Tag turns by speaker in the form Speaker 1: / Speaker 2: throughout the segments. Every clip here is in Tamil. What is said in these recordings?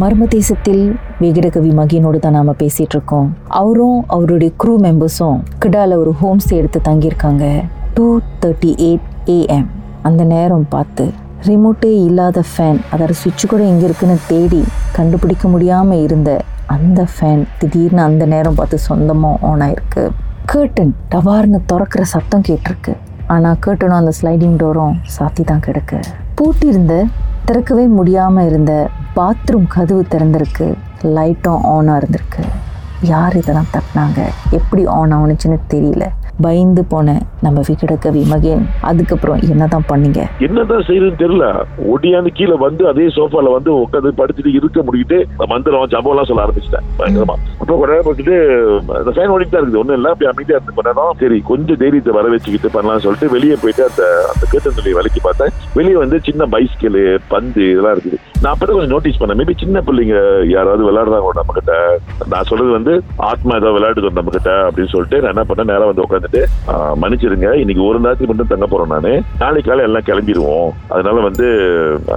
Speaker 1: மர்ம தேசத்தில் விகடகவி மகினோடு தான் நாம் பேசிகிட்டு இருக்கோம். அவரும் அவருடைய க்ரூ மெம்பர்ஸும் கிடால ஒரு ஹோம் ஸ்டே எடுத்து தங்கியிருக்காங்க. டூ தேர்ட்டி எயிட் ஏஎம் அந்த நேரம் பார்த்து ரிமோட்டே இல்லாத ஃபேன் அதோட சுவிட்சு கூட எங்கே இருக்குன்னு தேடி கண்டுபிடிக்க முடியாமல் இருந்த அந்த ஃபேன் திடீர்னு அந்த நேரம் பார்த்து சொந்தமாக ஆன் ஆயிருக்கு. கேர்டன் டபார்னு திறக்கிற சத்தம் கேட்டிருக்கு. ஆனால் கேர்டனும் அந்த ஸ்லைடிங் டோரும் சாத்தி தான் கிடக்கு. பூட்டியிருந்த திறக்கவே முடியாமல் இருந்த பாத்ரூம் கதவு திறந்திருக்கு. லைட்டும் ஆனாக இருந்திருக்கு. யார் இதெல்லாம் தட்டினாங்க? எப்படி ஆன் ஆகுனுச்சுன்னு தெரியல. பயந்து போன நம்ம விகடகவி மகேன் அதுக்கப்புறம் என்னதான் பண்ணீங்க?
Speaker 2: என்னதான் செய்யறதுன்னு தெரியல. ஒடியாந்து கீழே வந்து அதே சோஃபால வந்து உட்காந்து படுத்துட்டு இருக்க முடிக்கிட்டு மந்திரம் ஜபம்லாம் சொல்ல ஆரம்பிச்சிட்டேன். பயங்கரமா. அப்போ கூட பார்த்துட்டு அந்த ஃபேன் ஓடிட்டு தான் இருக்குது. ஒன்றும் இல்லை அப்படி அமைதியா இருந்து பண்ணணும் சரி கொஞ்சம் தைரியத்தை வர வச்சுக்கிட்டு பண்ணலாம்னு சொல்லிட்டு வெளியே போயிட்டு அந்த அந்த கேட்டன் சொல்லி விலைக்கு பார்த்தேன். வெளியே வந்து சின்ன பைஸ்கிள் பந்து இதெல்லாம் இருக்குது. நான் அப்பதான் கொஞ்சம் நோட்டீஸ் பண்ணேன். மேபி சின்ன பிள்ளைங்க யாராவது விளையாடுறாங்க நம்ம கிட்ட நான் சொல்றது வந்து ஆத்மா ஏதாவது விளையாடுது நம்ம கிட்ட அப்படின்னு சொல்லிட்டு நான் என்ன பண்ணேன் நேரம் வந்து உட்காந்து ஆஹ், மன்னிச்சிருங்க இன்னைக்கு ஒரு நாளைக்கு மட்டும் தங்க போறோம் நானு. நாளைக்கு காலை எல்லாம் கிளம்பிடுவோம் அதனால வந்து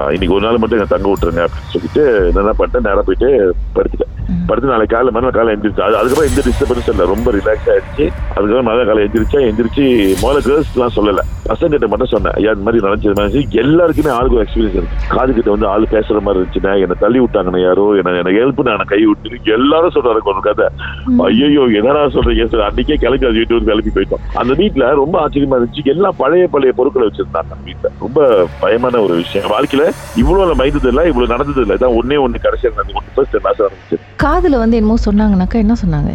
Speaker 2: இன்னைக்கு ஒரு நாள் மட்டும் எங்க தங்க விட்டுருங்க அப்படின்னு சொல்லிட்டு நான் என்ன பண்ணிட்டேன் நேரம் போயிட்டு படுத்துட்டேன். படுத்து நாளைக்கு காலைல மறுநாள் காலை எந்திரிச்சு அது அதுக்கப்புறம் எந்த டிஸ்டர்பன்ஸ் இல்லை. ரொம்ப ரிலாக்ஸ் ஆயிடுச்சு. அதுக்கப்புறம் மறுநாள் காலை எந்திரிச்சா எந்திரிச்சு முதல்ல கேர்ள்ஸ் எல்லாம் சொல்லல. பசங்க கிட்ட மட்டும் சொன்னேன் ஐயா இந்த மாதிரி நினைச்சது மாதிரி எல்லாருக்குமே ஆளுக்கு எக்ஸ்பீரியன்ஸ் இருக்கு. காது கிட்ட வந்து ஆள் பேசுற மாதிரி இருந்துச்சுன்னா என்னை தள்ளி விட்டாங்கன்னு யாரோ என்ன எனக்கு ஹெல்ப் நான் கை விட்டு எல்லாரும் சொல்றாரு ஒரு கதை. ஐயோ என்னடா சொல்றீங்க சார்? அன்னைக்கே கிளம்பி அது வீட்டு வந்து கிளம்பி போயிட்டோம். அந்த வீட்டுல ரொம்ப ஆச்சரியமா இருந்துச்சு. எல்லாம் பழைய பழைய பொருட்களை வச்சிருந்தாங்க வீட்டுல ரொம்ப பயமான ஒரு விஷயம். வாழ்க்கையில இவ்வளவு பயந்தது இல்லை இவ்வளவு நடந்தது இல்லை. இதான் ஒன்னே ஒண்ணு கடைசியாக நடந்து ஒன்று ஃபர்ஸ்ட் இருந்துச்சு
Speaker 3: காதுல வந்து என்னமோ சொன்னாங்கனாக்கா என்ன சொன்னாங்க?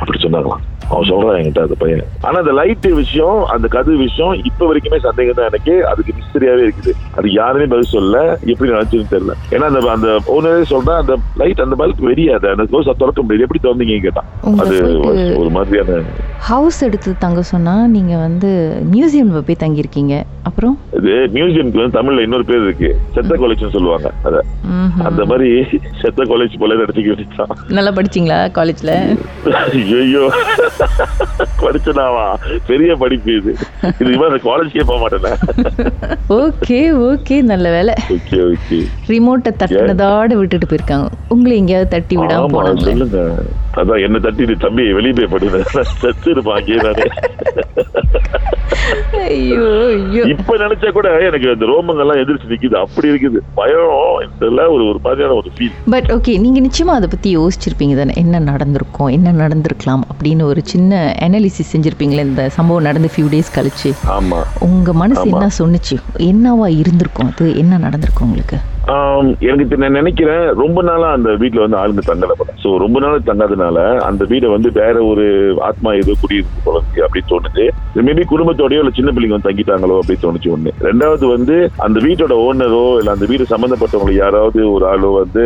Speaker 2: அப்படி சொன்னாங்களாம். அவன் சொல்றான் என்கிட்ட அந்த பையன். ஆனா அந்த லைட் விஷயம் அந்த கது விஷயம் இப்ப வரைக்குமே சந்தேகம் தான் எனக்கு. அதுக்கு மிஸ்டரியாவே இருக்குது. அது யாருமே பதில் சொல்லல. எப்படி நினைச்சுன்னு தெரியல. ஏன்னா அந்த அந்த ஓனரே சொல்றேன் அந்த லைட் அந்த பல்ப் வெறியாது அந்த கோஸ் திறக்க முடியாது எப்படி திறந்தீங்க கேட்டான். அது ஒரு மாதிரியான
Speaker 3: ஹவுஸ் எடுத்து தங்க சொன்னா நீங்க வந்து மியூசியம்ல போய் தங்கியிருக்கீங்க. அப்புறம்?
Speaker 2: இது மியூசியம்க்கு வந்து தமிழ்ல இன்னொரு பேர் இருக்கு. செத்த காலேஜ்னு சொல்லுவாங்க அத. அந்த மாதிரி செத்த காலேஜ் போல நடிச்சுக்க வேண்டியதான்
Speaker 3: நல்லா படிச்சீங்களா காலேஜ்ல
Speaker 2: ஐயோ படிச்சனாவா? பெரிய படிப்பு இது. இது மாதிரி காலேஜ்க்கே போக மாட்டேன்
Speaker 3: ஓகே ஓகே. நல்ல வேலை.
Speaker 2: Okay okay.
Speaker 3: ரிமோட்டை தட்டினதோட விட்டுட்டு போயிருக்காங்க. உங்களை எங்கேயாவது தட்டி விடாம போனாங்க
Speaker 2: சொல்லுங்க. அதான் என்ன தட்டி தம்பி வெளியே போய் படுங்க செத்து இருப்பான்
Speaker 3: ஐயோ ஐயோ.
Speaker 2: இப்ப நினைச்சா கூட எனக்கு அந்த ரோமங்கள்லாம் எதிர்த்து நிக்குது. அப்படி இருக்குது. பயம் இதெல்லாம் ஒரு ஒரு மாதிரியான ஒரு ஃபீல்
Speaker 3: பட் ஓகே நீங்க நிச்சயமா அதை பத்தி யோசிச்சிருப்பீங்க தானே. என்ன நடந்திருக்கும் என்ன நடந்திருக்கலாம் அப்படின்னு ஒரு சின்ன அனாலிசிஸ் செஞ்சிருப்பீங்களே இந்த சம்பவம் நடந்து ஃபியூ டேஸ் கழிச்சு.
Speaker 2: ஆமா.
Speaker 3: உங்க மனசு. என்ன சொன்னுச்சு? என்னவா இருந்திருக்கும் அது? என்ன நடந்திருக்கும் உங்களுக்கு?
Speaker 2: எனக்கு நான் நினைக்கிறேன் ரொம்ப நாளா அந்த வீட்டுல வந்து ஆளுங்க தங்கல ஸோ சோ ரொம்ப நாள் தங்காதனால அந்த வீடை வந்து வேற ஒரு ஆத்மா ஏதோ குடியிருக்கு போல இருக்கு அப்படின்னு தோணுது. மேபி குடும்பத்தோடயோ இல்ல சின்ன பிள்ளைங்க வந்து தங்கிட்டாங்களோ அப்படின்னு தோணுச்சு ஒண்ணு. ரெண்டாவது வந்து அந்த வீட்டோட ஓனரோ இல்ல அந்த வீடு சம்பந்தப்பட்டவங்க யாராவது ஒரு ஆளோ வந்து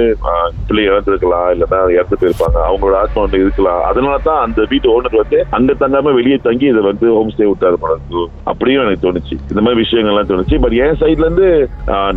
Speaker 2: பிள்ளை இறந்துருக்கலாம் இல்லைன்னா இறந்து போயிருப்பாங்க அவங்களோட ஆத்மா வந்து இருக்கலாம். அதனால தான் அந்த வீட்டு ஓனர் வந்து அங்க தங்காம வெளியே தங்கி இதை வந்து ஹோம் ஸ்டே விட்டாரு போல அப்படியும் எனக்கு தோணுச்சு. இந்த மாதிரி விஷயங்கள்லாம் தோணுச்சு. பட் என் சைட்ல இருந்து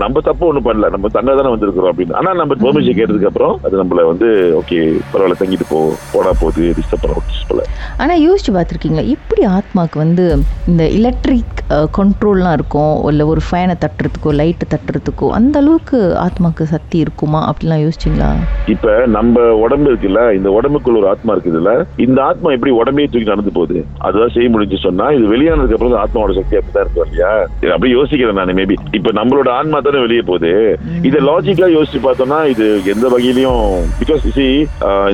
Speaker 2: நம்ம தப்பு ஒன்றும் பண்ணல. நம்ம தங்க தானே வந்திருக்கிறோம் அப்படின்னு. ஆனா நம்ம பெர்மிஷன் கேட்டதுக்கு அப்புறம் அது நம்மள வந்து ஓகே பரவாயில்ல தங்கிட்டு போ போனா போகுது டிஸ்டர்ப் பண்ண போல.
Speaker 3: ஆனா யோசிச்சு பார்த்துருக்கீங்களா? எப்படி ஆத்மாக்கு வந்து இந்த எலக்ட்ரிக் கண்ட்ரோல்லாம் இருக்கும். இல்லை ஒரு ஃபேனை தட்டுறதுக்கோ லைட்டு தட்டுறதுக்கோ அந்த அளவுக்கு ஆத்மாக்கு சக்தி இருக்குமா? அப்படிலாம் யோசிச்சிங்களா?
Speaker 2: இப்ப நம்ம உடம்பு இருக்குல்ல இந்த உடம்புக்குள்ள ஒரு ஆத்மா இருக்குதுல்ல இந்த ஆத்மா எப்படி உடம்பே தூக்கி நடந்து போகுது? அதுதான் செய்ய முடிஞ்சு சொன்னா இது வெளியானதுக்கு அப்புறம் இந்த ஆத்மாவோட சக்தி அப்படிதான் இருக்கும் இல்லையா? இது அப்படியே யோசிக்கிறேன் நான் மேபி இப்ப நம்மளோட ஆன்மா தானே வெளியே போகுது? இதை லாஜிக்கலா யோசிச்சு பார்த்தோம்னா இது எந்த வகையிலயும் பிகாஸ் சி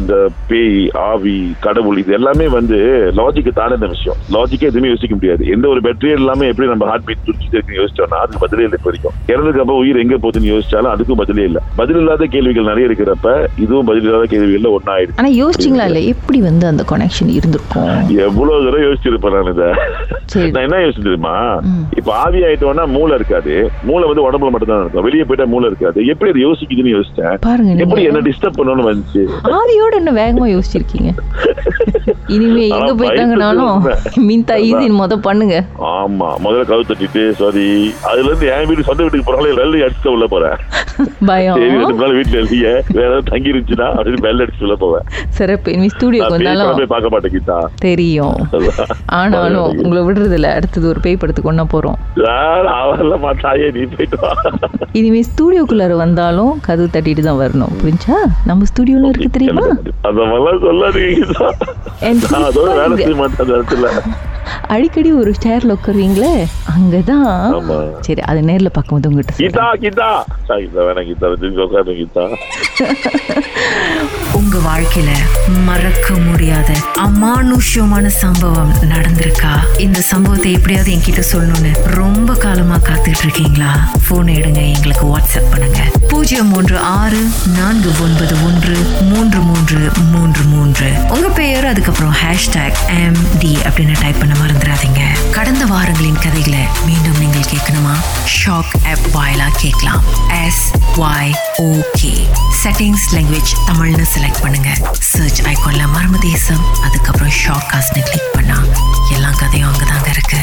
Speaker 2: இந்த பேய் ஆவி கடவுள் இது எல்லாமே வந்து லாஜிக்கு தானே விஷயம். லாஜிக்கே எதுவுமே யோசிக்க முடியாது. எந்த ஒரு பேட்டரி இல்லாம எப்படி நம்ம ஹார்ட் பீட் துடிச்சிட்டு இருக்குன்னு யோசிச்சோம்னா அதுக்கு பதிலே இல்லை இப்போ வரைக்கும். இறந்ததுக்கு அப்புறம் உயிர் எங்க போகுதுன்னு யோசிச்சாலும் அதுக்கும் பதிலே இல்லை. பதில் இல்லாத கேள்விகள் நிறைய இருக்கிறப்ப இதுவும் பதில் இல்லாத கேள்விகள்ல ஒன்னா ஆயிடுச்சு
Speaker 3: ஆனா யோசிச்சிங்களா இல்லை? எப்படி வந்து அந்த கனெக்ஷன் இருந்திருக்கும்?
Speaker 2: எவ்வளவு தடவை யோசிச்சிருப்பேன் நான் இதை. நான் என்ன யோசிச்சு தெரியுமா?
Speaker 3: ம்.
Speaker 2: இப்ப ஆவி ஆயிட்டோம்னா மூளை இருக்காது. மூளை வந்து உடம்புல மட்டும் தான் இருக்கும். வெளியே போயிட்டா மூளை இருக்காது. எப்படி அது யோசிக்குதுன்னு யோசிச்சேன்.
Speaker 3: பாருங்க
Speaker 2: எப்படி என்ன டிஸ்டர்ப் பண்ணணும்னு வந்துச்சு.
Speaker 3: ஆவியோட இன்னும் வேகமா யோசிச்சிருக்கீங்க?
Speaker 4: இனிமே எங்க
Speaker 2: ஆனா
Speaker 4: போய்
Speaker 2: பயந்துட்டு
Speaker 4: தங்கினாலும்
Speaker 2: இருந்தேன்.
Speaker 4: மின்தா ஈஸி முத பண்ணுங்க.
Speaker 2: ஆமா. முதல்ல கவு தட்டிட்டு சாரி அதுல இருந்து என் வீடு சொந்த வீட்டுக்கு போறாங்களே வெள்ளை அடிச்சு உள்ள போறேன்.
Speaker 4: பயம்.
Speaker 2: சரி ரெண்டு நாள் வீட்டுல இல்லையே வேற ஏதாவது தங்கி இருந்துச்சுன்னா அப்படின்னு வெள்ளை அடிச்சு உள்ள போவேன்.
Speaker 4: சிறப்பு. இனிமே ஸ்டூடியோக்கு வந்தாலும்
Speaker 2: பார்க்க மாட்டேன் கீதா.
Speaker 4: தெரியும். ஆனாலும் உங்களை விடுறது இல்ல அடுத்தது ஒரு பேய் படத்துக்கு ஒண்ணா போறோம்.
Speaker 2: அவெல்லாம் மாட்டாயே நீ போயிட்டு வா.
Speaker 4: இனிமே ஸ்டூடியோக்குள்ளார வந்தாலும் கதவு தட்டிட்டு தான் வரணும். புரிஞ்சா? நம்ம ஸ்டூடியோல இருக்கு தெரியுமா?
Speaker 2: அந்த மாதிரிலாம் சொல்லாதீங்க அதோட வேலை செய்ய மாட்டேன் அந்த இடத்துல.
Speaker 4: அடிக்கடி ஒரு சேர்ல உட்காருவீங்களே அங்கதான். சரி அது நேர்ல பார்க்கும்போது உங்ககிட்ட
Speaker 2: கீதா
Speaker 4: சொல்றேன்.
Speaker 2: கீதா ஆ, கீதா வேணாம் கீதா. திரும்பி உட்காரு கீதா.
Speaker 3: உங்க வாழ்க்கையில மறக்க முடியாத அமானுஷ்யமான சம்பவம் நடந்திருக்கா? இந்த சம்பவத்தை எப்படியாவது என்கிட்ட சொல்லணும்னு ரொம்ப காலமா காத்துட்டு இருக்கீங்களா? போன் எடுங்க எங்களுக்கு வாட்ஸ்அப் பண்ணுங்க. பூஜ்ஜியம் மூன்று ஆறு நான்கு ஒன்பது ஒன்று மூன்று மூன்று மூன்று மூன்று. அதுக்கப்புறம் ஹேஷ்டாக் எம் டி அப்படின்னு டைப் பண்ண மறந்துடாதீங்க கடந்த வாரங்களின் கதைகளை மீண்டும் நீங்கள் கேட்கணுமா? ஷாக் ஆப் வாயிலா கேட்கலாம். S Y okay settings language தமிழ்னு செலக்ட் பண்ணுங்க. சர்ச் ஐக்கோன்ல மர்ம தேசம் அதுக்கப்புறம் ஷாக் காஸ்ட்னு கிளிக் பண்ணா எல்லா கதையும் அங்கதாங்க இருக்கு.